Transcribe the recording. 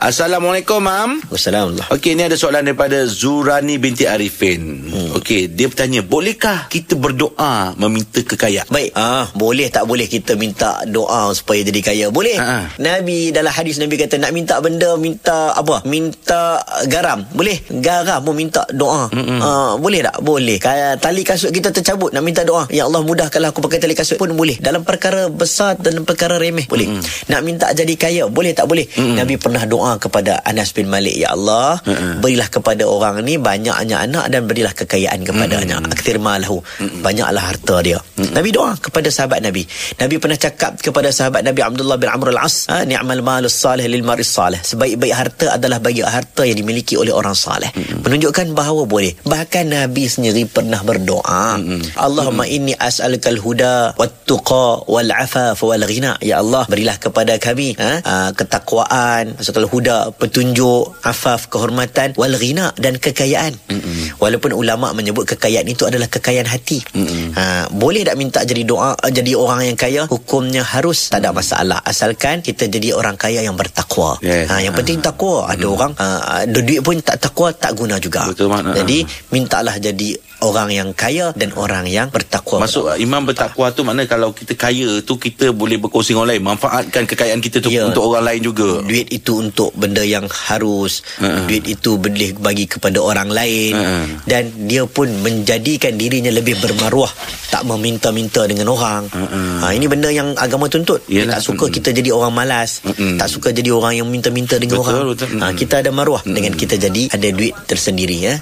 Assalamualaikum, Mam. Wassalamualaikum. Okey, ni ada soalan daripada Zurani binti Arifin. Hmm. Okey, dia bertanya, bolehkah kita berdoa meminta kekayaan? Baik, ah boleh tak boleh kita minta doa supaya jadi kaya? Boleh. Ha-ha. Nabi dalam hadis Nabi kata nak minta benda minta apa? Minta garam. Boleh. Garam pun minta doa. Ah boleh tak? Boleh. Kaya tali kasut kita tercabut nak minta doa. Ya Allah mudahkanlah aku pakai tali kasut pun boleh. Dalam perkara besar dan perkara remeh boleh. Nak minta jadi kaya boleh tak boleh? Nabi pernah doa kepada Anas bin Malik ya Allah berilah kepada orang ni banyaknya anak dan berilah kekayaan kepadanya. Aktir malahu. Banyaklah harta dia. Nabi doa kepada sahabat Nabi. Nabi pernah cakap kepada sahabat Nabi Abdullah bin Amr al-As, ha, ni'mal malus salih lil maris salih. Sebaik-baik harta adalah bagi harta yang dimiliki oleh orang saleh. Menunjukkan bahawa boleh. Bahkan Nabi sendiri pernah berdoa. Allahumma inni as'alukal huda wat tuqa wal afaf wal ghina. Ya Allah, berilah kepada kami ha, ah, ketakwaan, asal huda, petunjuk, afaf, kehormatan wal ghina dan kekayaan. Walaupun ulama menyebut kekayaan itu adalah kekayaan hati. Ha, boleh tak minta jadi doa jadi orang yang kaya? Hukumnya harus tak ada masalah asalkan kita jadi orang kaya yang bertakwa. Yes. Ha, yang penting takwa. Ada orang ha, ada duit pun tak takwa tak guna juga. Betul. Jadi mintalah jadi orang yang kaya dan orang yang bertakwa. Masuk uh, imam bertakwa tu makna kalau kita kaya tu kita boleh berkongsi dengan orang lain manfaatkan kekayaan kita tu Ya. untuk orang lain juga. duit itu untuk benda yang harus Ha-ha. duit itu boleh bagi kepada orang lain Ha-ha. dan dia pun menjadikan dirinya lebih bermaruah tak meminta-minta dengan orang Ha-ha. ha, ini benda yang agama tuntut Dia Yelah. tak suka Mm-mm. kita jadi orang malas Mm-mm. tak suka jadi orang yang minta-minta dengan Betul, orang betul. Ha, Mm-mm. kita ada maruah dengan kita jadi ada duit tersendiri ya